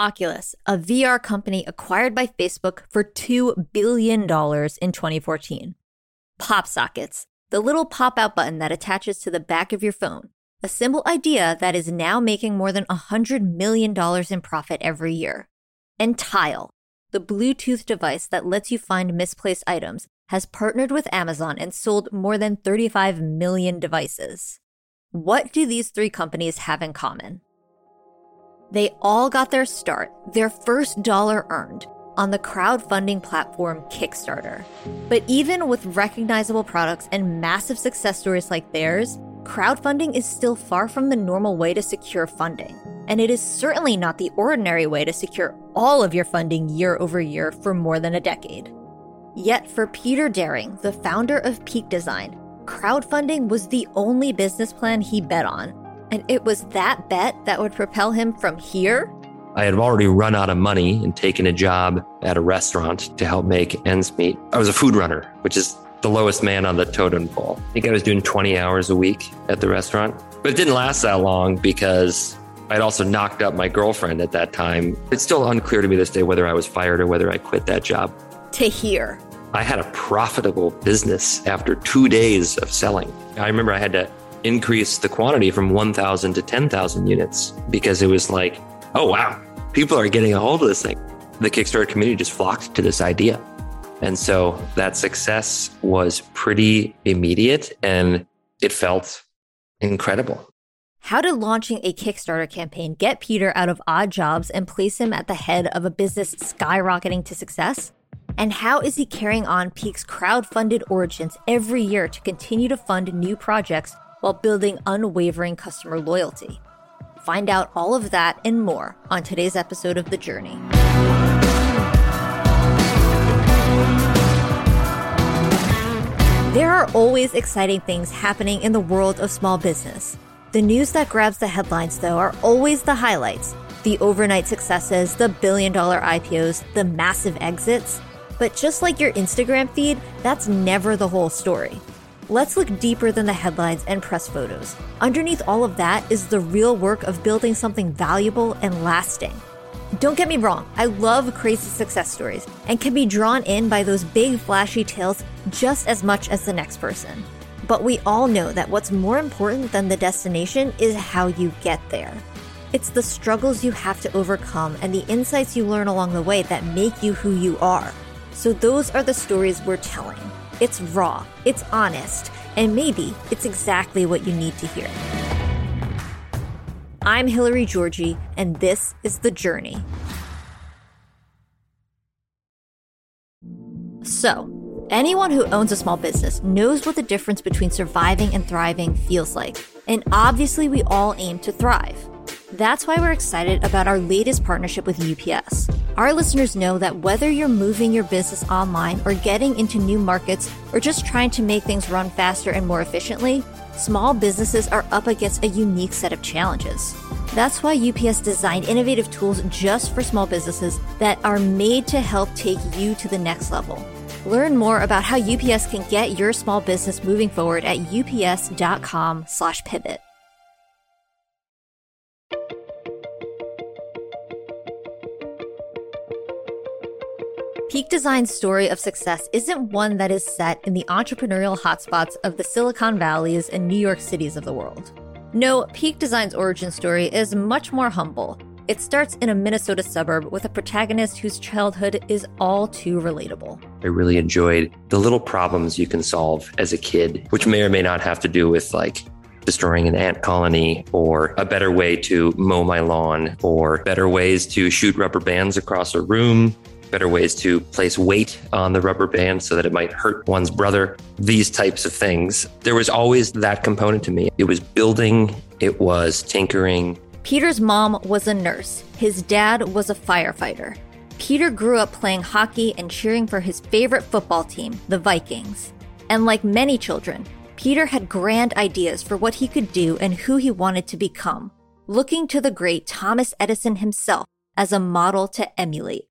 Oculus, a VR company acquired by Facebook for $2 billion in 2014. Popsockets, the little pop out button that attaches to the back of your phone, a simple idea that is now making more than $100 million in profit every year. And Tile, the Bluetooth device that lets you find misplaced items, has partnered with Amazon and sold more than 35 million devices. What do these three companies have in common? They all got their start, their first dollar earned, on the crowdfunding platform Kickstarter. But even with recognizable products and massive success stories like theirs, crowdfunding is still far from the normal way to secure funding. And it is certainly not the ordinary way to secure all of your funding year over year for more than a decade. Yet for Peter Dering, the founder of Peak Design, crowdfunding was the only business plan he bet on. And it was that bet that would propel him from here I had already run out of money and taken a job at a restaurant to help make ends meet. I was a food runner, which is the lowest man on the totem pole. I think I was doing 20 hours a week at the restaurant. But it didn't last that long because I'd also knocked up my girlfriend at that time. It's still unclear to me this day whether I was fired or whether I quit that job. To here. I had a profitable business after two days of selling. I remember I had to increase the quantity from 1,000 to 10,000 units because it was like, oh, wow, people are getting a hold of this thing. The Kickstarter community just flocked to this idea. And so that success was pretty immediate and it felt incredible. How did launching a Kickstarter campaign get Peter out of odd jobs and place him at the head of a business skyrocketing to success? And how is he carrying on Peak's crowd-funded origins every year to continue to fund new projects while building unwavering customer loyalty? Find out all of that and more on today's episode of The Journey. There are always exciting things happening in the world of small business. The news that grabs the headlines, though, are always the highlights the overnight successes, the billion dollar IPOs, the massive exits. But just like your Instagram feed, that's never the whole story. Let's look deeper than the headlines and press photos. Underneath all of that is the real work of building something valuable and lasting. Don't get me wrong, I love crazy success stories and can be drawn in by those big flashy tales just as much as the next person. But we all know that what's more important than the destination is how you get there. It's the struggles you have to overcome and the insights you learn along the way that make you who you are. So, those are the stories we're telling. It's raw, it's honest, and maybe it's exactly what you need to hear. I'm Hilary Georgie, and this is The Journey. So, anyone who owns a small business knows what the difference between surviving and thriving feels like. And obviously, we all aim to thrive. That's why we're excited about our latest partnership with UPS. Our listeners know that whether you're moving your business online or getting into new markets or just trying to make things run faster and more efficiently, small businesses are up against a unique set of challenges. That's why UPS designed innovative tools just for small businesses that are made to help take you to the next level. Learn more about how UPS can get your small business moving forward at ups.com/pivot. Peak Design's story of success isn't one that is set in the entrepreneurial hotspots of the Silicon Valleys and New York cities of the world. No, Peak Design's origin story is much more humble. It starts in a Minnesota suburb with a protagonist whose childhood is all too relatable. I really enjoyed the little problems you can solve as a kid, which may or may not have to do with like destroying an ant colony or a better way to mow my lawn or better ways to shoot rubber bands across a room better ways to place weight on the rubber band so that it might hurt one's brother, these types of things. There was always that component to me. It was building, it was tinkering. Peter's mom was a nurse, his dad was a firefighter. Peter grew up playing hockey and cheering for his favorite football team, the Vikings. And like many children, Peter had grand ideas for what he could do and who he wanted to become, looking to the great Thomas Edison himself as a model to emulate.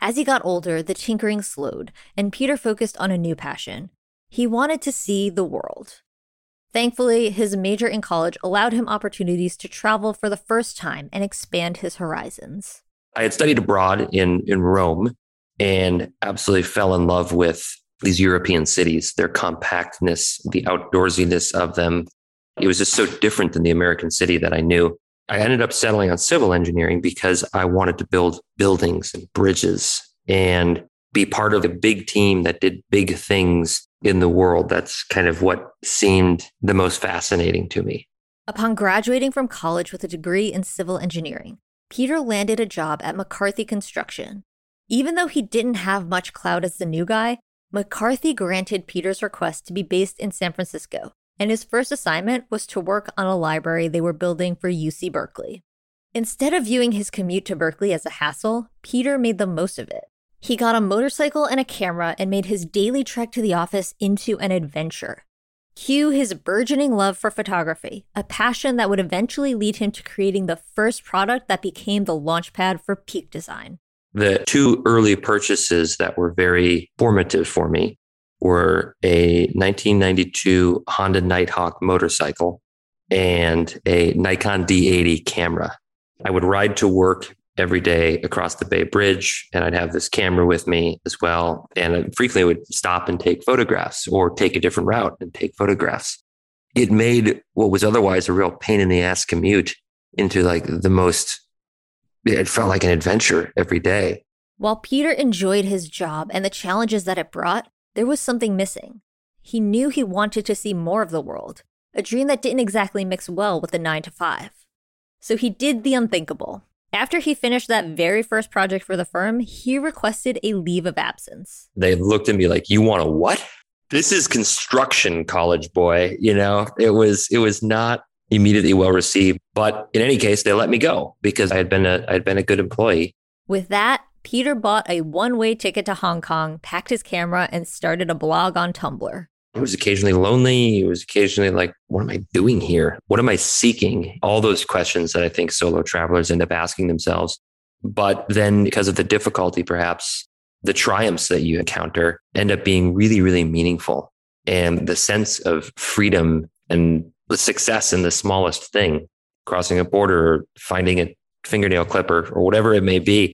As he got older, the tinkering slowed, and Peter focused on a new passion. He wanted to see the world. Thankfully, his major in college allowed him opportunities to travel for the first time and expand his horizons. I had studied abroad in, in Rome and absolutely fell in love with these European cities, their compactness, the outdoorsiness of them. It was just so different than the American city that I knew. I ended up settling on civil engineering because I wanted to build buildings and bridges and be part of a big team that did big things in the world. That's kind of what seemed the most fascinating to me. Upon graduating from college with a degree in civil engineering, Peter landed a job at McCarthy Construction. Even though he didn't have much clout as the new guy, McCarthy granted Peter's request to be based in San Francisco, and his first assignment was to work on a library they were building for UC Berkeley. Instead of viewing his commute to Berkeley as a hassle, Peter made the most of it. He got a motorcycle and a camera and made his daily trek to the office into an adventure. Cue his burgeoning love for photography, a passion that would eventually lead him to creating the first product that became the launchpad for peak design. The two early purchases that were very formative for me were a 1992 Honda Nighthawk motorcycle and a Nikon D80 camera. I would ride to work every day across the Bay Bridge, and I'd have this camera with me as well. And I frequently would stop and take photographs or take a different route and take photographs. It made what was otherwise a real pain in the ass commute into like the most, it felt like an adventure every day. While Peter enjoyed his job and the challenges that it brought, there was something missing. He knew he wanted to see more of the world, a dream that didn't exactly mix well with the 9 to 5. So he did the unthinkable after he finished that very first project for the firm, he requested a leave of absence. They looked at me like, "You want a what?" This is construction college boy, you know. It was it was not immediately well received, but in any case, they let me go because I had been a I had been a good employee. With that, Peter bought a one-way ticket to Hong Kong, packed his camera, and started a blog on Tumblr. It was occasionally lonely. It was occasionally like, what am I doing here? What am I seeking? All those questions that I think solo travelers end up asking themselves. But then, because of the difficulty, perhaps the triumphs that you encounter end up being really, really meaningful. And the sense of freedom and the success in the smallest thing, crossing a border or finding a fingernail clipper or whatever it may be,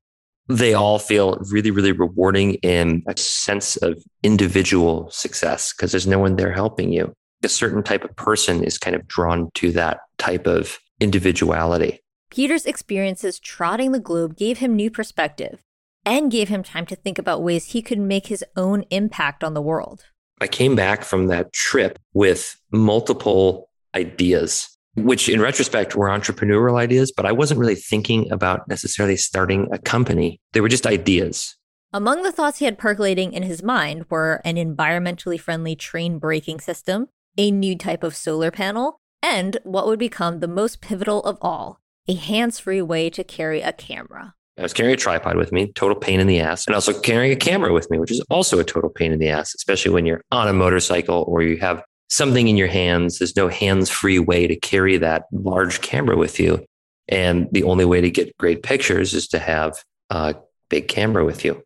they all feel really, really rewarding in a sense of individual success because there's no one there helping you. A certain type of person is kind of drawn to that type of individuality. Peter's experiences trotting the globe gave him new perspective and gave him time to think about ways he could make his own impact on the world. I came back from that trip with multiple ideas which in retrospect were entrepreneurial ideas, but I wasn't really thinking about necessarily starting a company. They were just ideas. Among the thoughts he had percolating in his mind were an environmentally friendly train braking system, a new type of solar panel, and what would become the most pivotal of all a hands free way to carry a camera. I was carrying a tripod with me, total pain in the ass, and also carrying a camera with me, which is also a total pain in the ass, especially when you're on a motorcycle or you have something in your hands. There's no hands free way to carry that large camera with you. And the only way to get great pictures is to have a big camera with you.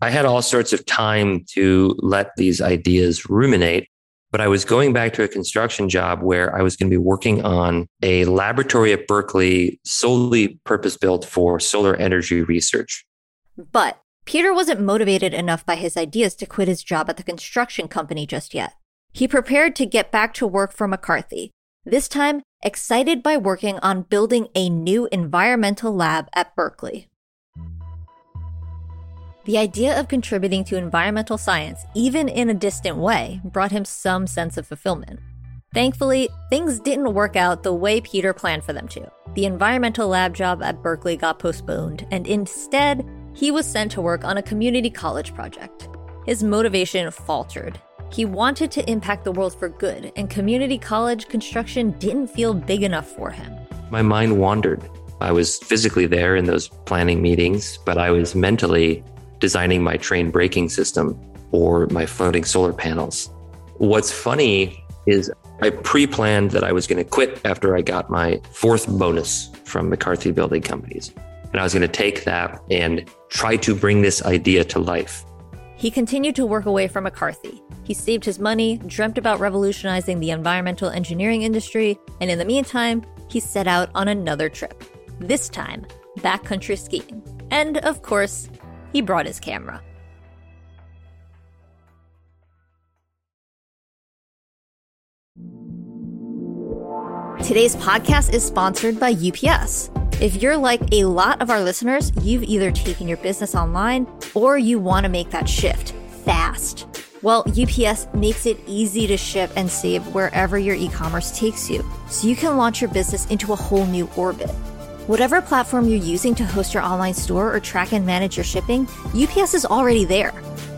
I had all sorts of time to let these ideas ruminate, but I was going back to a construction job where I was going to be working on a laboratory at Berkeley solely purpose built for solar energy research. But Peter wasn't motivated enough by his ideas to quit his job at the construction company just yet. He prepared to get back to work for McCarthy, this time excited by working on building a new environmental lab at Berkeley. The idea of contributing to environmental science, even in a distant way, brought him some sense of fulfillment. Thankfully, things didn't work out the way Peter planned for them to. The environmental lab job at Berkeley got postponed, and instead, he was sent to work on a community college project. His motivation faltered, he wanted to impact the world for good, and community college construction didn't feel big enough for him. My mind wandered. I was physically there in those planning meetings, but I was mentally designing my train braking system or my floating solar panels. What's funny is I pre planned that I was going to quit after I got my fourth bonus from McCarthy Building Companies. And I was going to take that and try to bring this idea to life. He continued to work away from McCarthy. He saved his money, dreamt about revolutionizing the environmental engineering industry, and in the meantime, he set out on another trip. This time, backcountry skiing. And of course, he brought his camera. Today's podcast is sponsored by UPS. If you're like a lot of our listeners, you've either taken your business online or you want to make that shift fast. Well, UPS makes it easy to ship and save wherever your e commerce takes you, so you can launch your business into a whole new orbit. Whatever platform you're using to host your online store or track and manage your shipping, UPS is already there.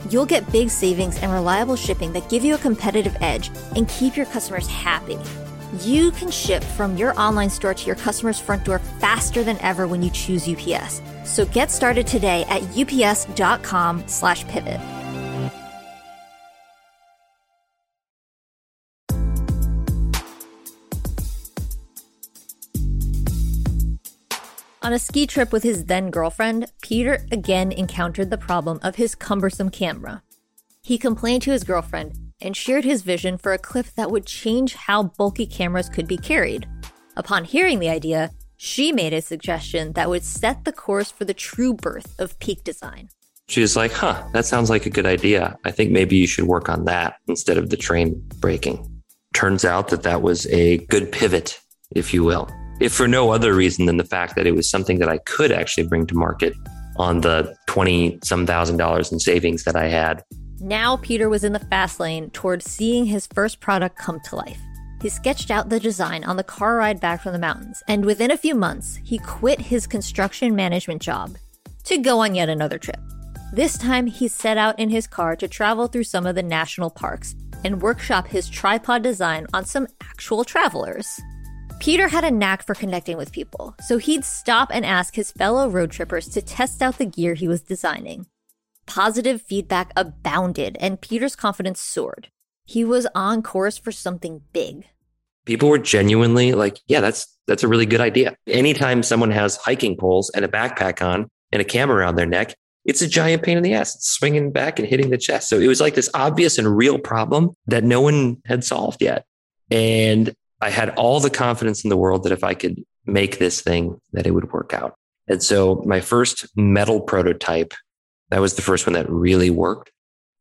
You'll get big savings and reliable shipping that give you a competitive edge and keep your customers happy. You can ship from your online store to your customer's front door faster than ever when you choose UPS. So get started today at ups.com/pivot. On a ski trip with his then girlfriend, Peter again encountered the problem of his cumbersome camera. He complained to his girlfriend and shared his vision for a clip that would change how bulky cameras could be carried. Upon hearing the idea, she made a suggestion that would set the course for the true birth of peak design. She was like, huh, that sounds like a good idea. I think maybe you should work on that instead of the train braking. Turns out that that was a good pivot, if you will, if for no other reason than the fact that it was something that I could actually bring to market on the 20 some thousand dollars in savings that I had now, Peter was in the fast lane towards seeing his first product come to life. He sketched out the design on the car ride back from the mountains, and within a few months, he quit his construction management job to go on yet another trip. This time, he set out in his car to travel through some of the national parks and workshop his tripod design on some actual travelers. Peter had a knack for connecting with people, so he'd stop and ask his fellow road trippers to test out the gear he was designing. Positive feedback abounded, and Peter's confidence soared. He was on course for something big. People were genuinely like, yeah, that's that's a really good idea. Anytime someone has hiking poles and a backpack on and a camera around their neck, it's a giant pain in the ass. It's swinging back and hitting the chest. So it was like this obvious and real problem that no one had solved yet. And I had all the confidence in the world that if I could make this thing, that it would work out. And so my first metal prototype that was the first one that really worked,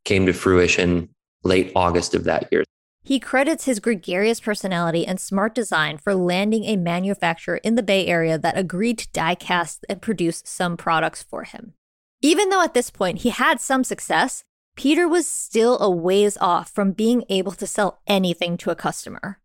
came to fruition late August of that year. He credits his gregarious personality and smart design for landing a manufacturer in the Bay Area that agreed to die cast and produce some products for him. Even though at this point he had some success, Peter was still a ways off from being able to sell anything to a customer.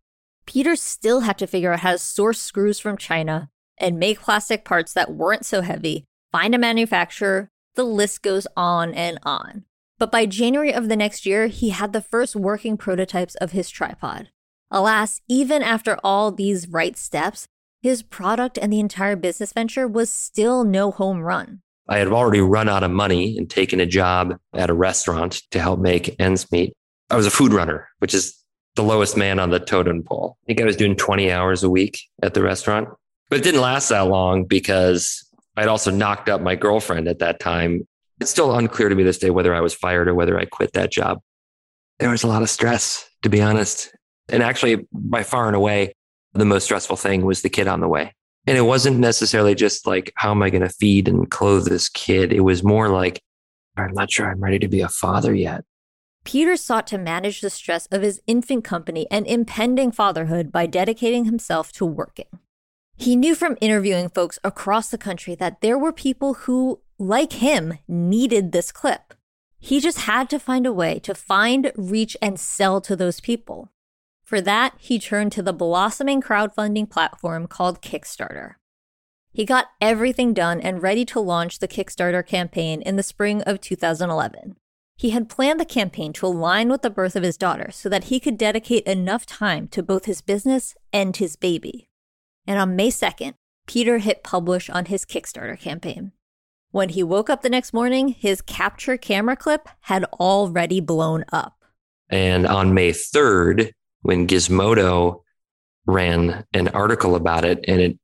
Peter still had to figure out how to source screws from China and make plastic parts that weren't so heavy, find a manufacturer, the list goes on and on. But by January of the next year, he had the first working prototypes of his tripod. Alas, even after all these right steps, his product and the entire business venture was still no home run. I had already run out of money and taken a job at a restaurant to help make ends meet. I was a food runner, which is the lowest man on the totem pole. I think I was doing 20 hours a week at the restaurant, but it didn't last that long because I'd also knocked up my girlfriend at that time. It's still unclear to me this day whether I was fired or whether I quit that job. There was a lot of stress, to be honest. And actually, by far and away, the most stressful thing was the kid on the way. And it wasn't necessarily just like, how am I going to feed and clothe this kid? It was more like, I'm not sure I'm ready to be a father yet. Peter sought to manage the stress of his infant company and impending fatherhood by dedicating himself to working. He knew from interviewing folks across the country that there were people who, like him, needed this clip. He just had to find a way to find, reach, and sell to those people. For that, he turned to the blossoming crowdfunding platform called Kickstarter. He got everything done and ready to launch the Kickstarter campaign in the spring of 2011. He had planned the campaign to align with the birth of his daughter so that he could dedicate enough time to both his business and his baby. And on May 2nd, Peter hit publish on his Kickstarter campaign. When he woke up the next morning, his capture camera clip had already blown up. And on May 3rd, when Gizmodo ran an article about it and it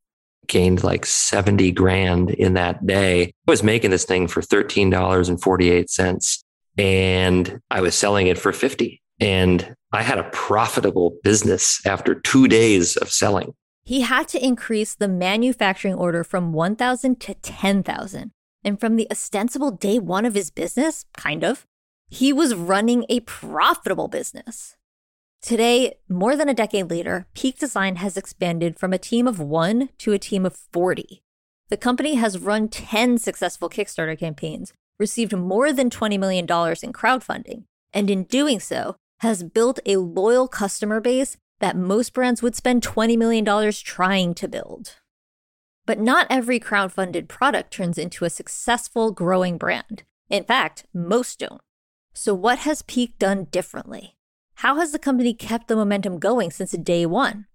gained like 70 grand in that day, I was making this thing for $13.48. and I was selling it for 50. And I had a profitable business after two days of selling. He had to increase the manufacturing order from 1,000 to 10,000. And from the ostensible day one of his business, kind of, he was running a profitable business. Today, more than a decade later, Peak Design has expanded from a team of one to a team of 40. The company has run 10 successful Kickstarter campaigns, received more than $20 million in crowdfunding, and in doing so, has built a loyal customer base that most brands would spend $20 million trying to build. But not every crowdfunded product turns into a successful, growing brand. In fact, most don't. So, what has Peak done differently? How has the company kept the momentum going since day one?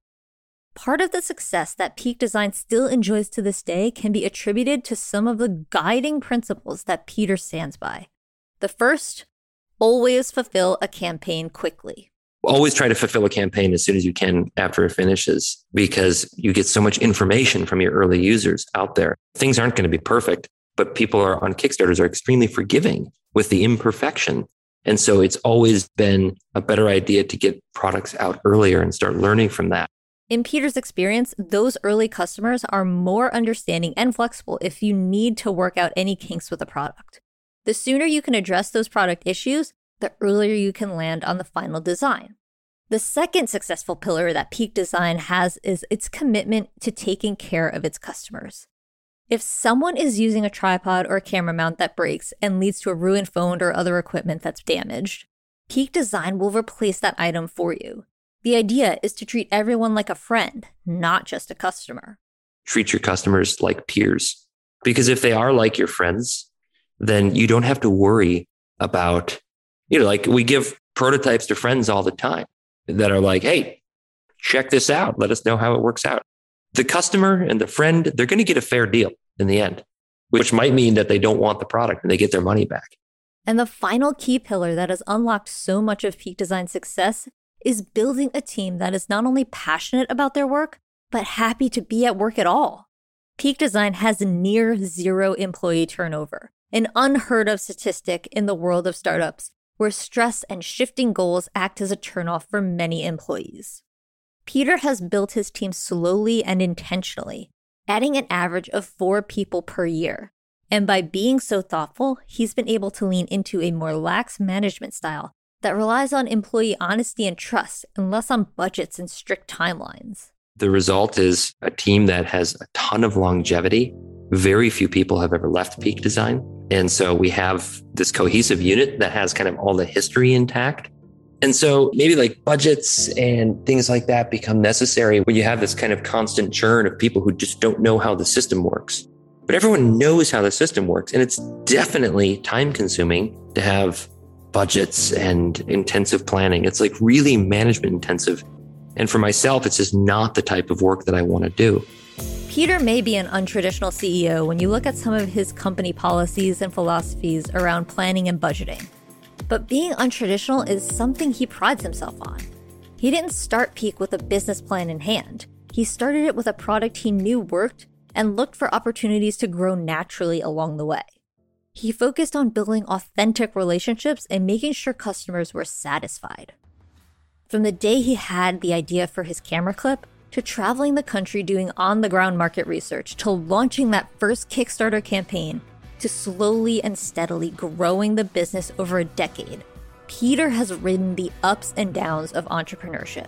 Part of the success that Peak Design still enjoys to this day can be attributed to some of the guiding principles that Peter stands by. The first, always fulfill a campaign quickly. Always try to fulfill a campaign as soon as you can after it finishes because you get so much information from your early users out there. Things aren't going to be perfect, but people are on Kickstarters are extremely forgiving with the imperfection. And so it's always been a better idea to get products out earlier and start learning from that. In Peter's experience, those early customers are more understanding and flexible if you need to work out any kinks with a product. The sooner you can address those product issues, the earlier you can land on the final design. The second successful pillar that Peak Design has is its commitment to taking care of its customers. If someone is using a tripod or a camera mount that breaks and leads to a ruined phone or other equipment that's damaged, Peak Design will replace that item for you. The idea is to treat everyone like a friend, not just a customer. Treat your customers like peers. Because if they are like your friends, then you don't have to worry about, you know, like we give prototypes to friends all the time that are like, hey, check this out. Let us know how it works out. The customer and the friend, they're going to get a fair deal in the end, which might mean that they don't want the product and they get their money back. And the final key pillar that has unlocked so much of Peak Design's success is building a team that is not only passionate about their work, but happy to be at work at all. Peak Design has near zero employee turnover, an unheard of statistic in the world of startups where stress and shifting goals act as a turnoff for many employees. Peter has built his team slowly and intentionally, adding an average of four people per year. And by being so thoughtful, he's been able to lean into a more lax management style that relies on employee honesty and trust and less on budgets and strict timelines. The result is a team that has a ton of longevity. Very few people have ever left Peak Design. And so we have this cohesive unit that has kind of all the history intact. And so maybe like budgets and things like that become necessary when you have this kind of constant churn of people who just don't know how the system works. But everyone knows how the system works. And it's definitely time consuming to have budgets and intensive planning. It's like really management intensive. And for myself, it's just not the type of work that I want to do. Peter may be an untraditional CEO when you look at some of his company policies and philosophies around planning and budgeting. But being untraditional is something he prides himself on. He didn't start Peak with a business plan in hand. He started it with a product he knew worked and looked for opportunities to grow naturally along the way. He focused on building authentic relationships and making sure customers were satisfied. From the day he had the idea for his camera clip, to traveling the country doing on the ground market research, to launching that first Kickstarter campaign, to slowly and steadily growing the business over a decade, Peter has ridden the ups and downs of entrepreneurship.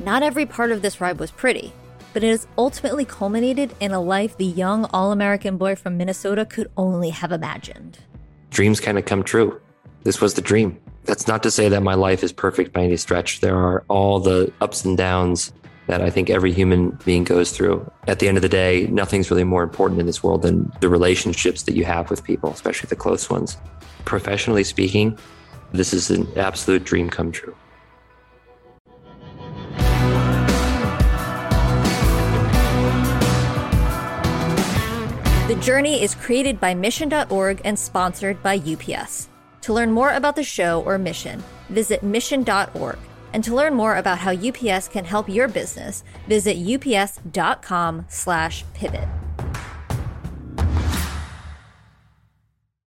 Not every part of this ride was pretty, but it has ultimately culminated in a life the young all American boy from Minnesota could only have imagined. Dreams kind of come true. This was the dream. That's not to say that my life is perfect by any stretch. There are all the ups and downs that I think every human being goes through. At the end of the day, nothing's really more important in this world than the relationships that you have with people, especially the close ones. Professionally speaking, this is an absolute dream come true. The Journey is created by Mission.org and sponsored by UPS. To learn more about the show or mission, visit Mission.org. And to learn more about how UPS can help your business, visit ups.com/pivot.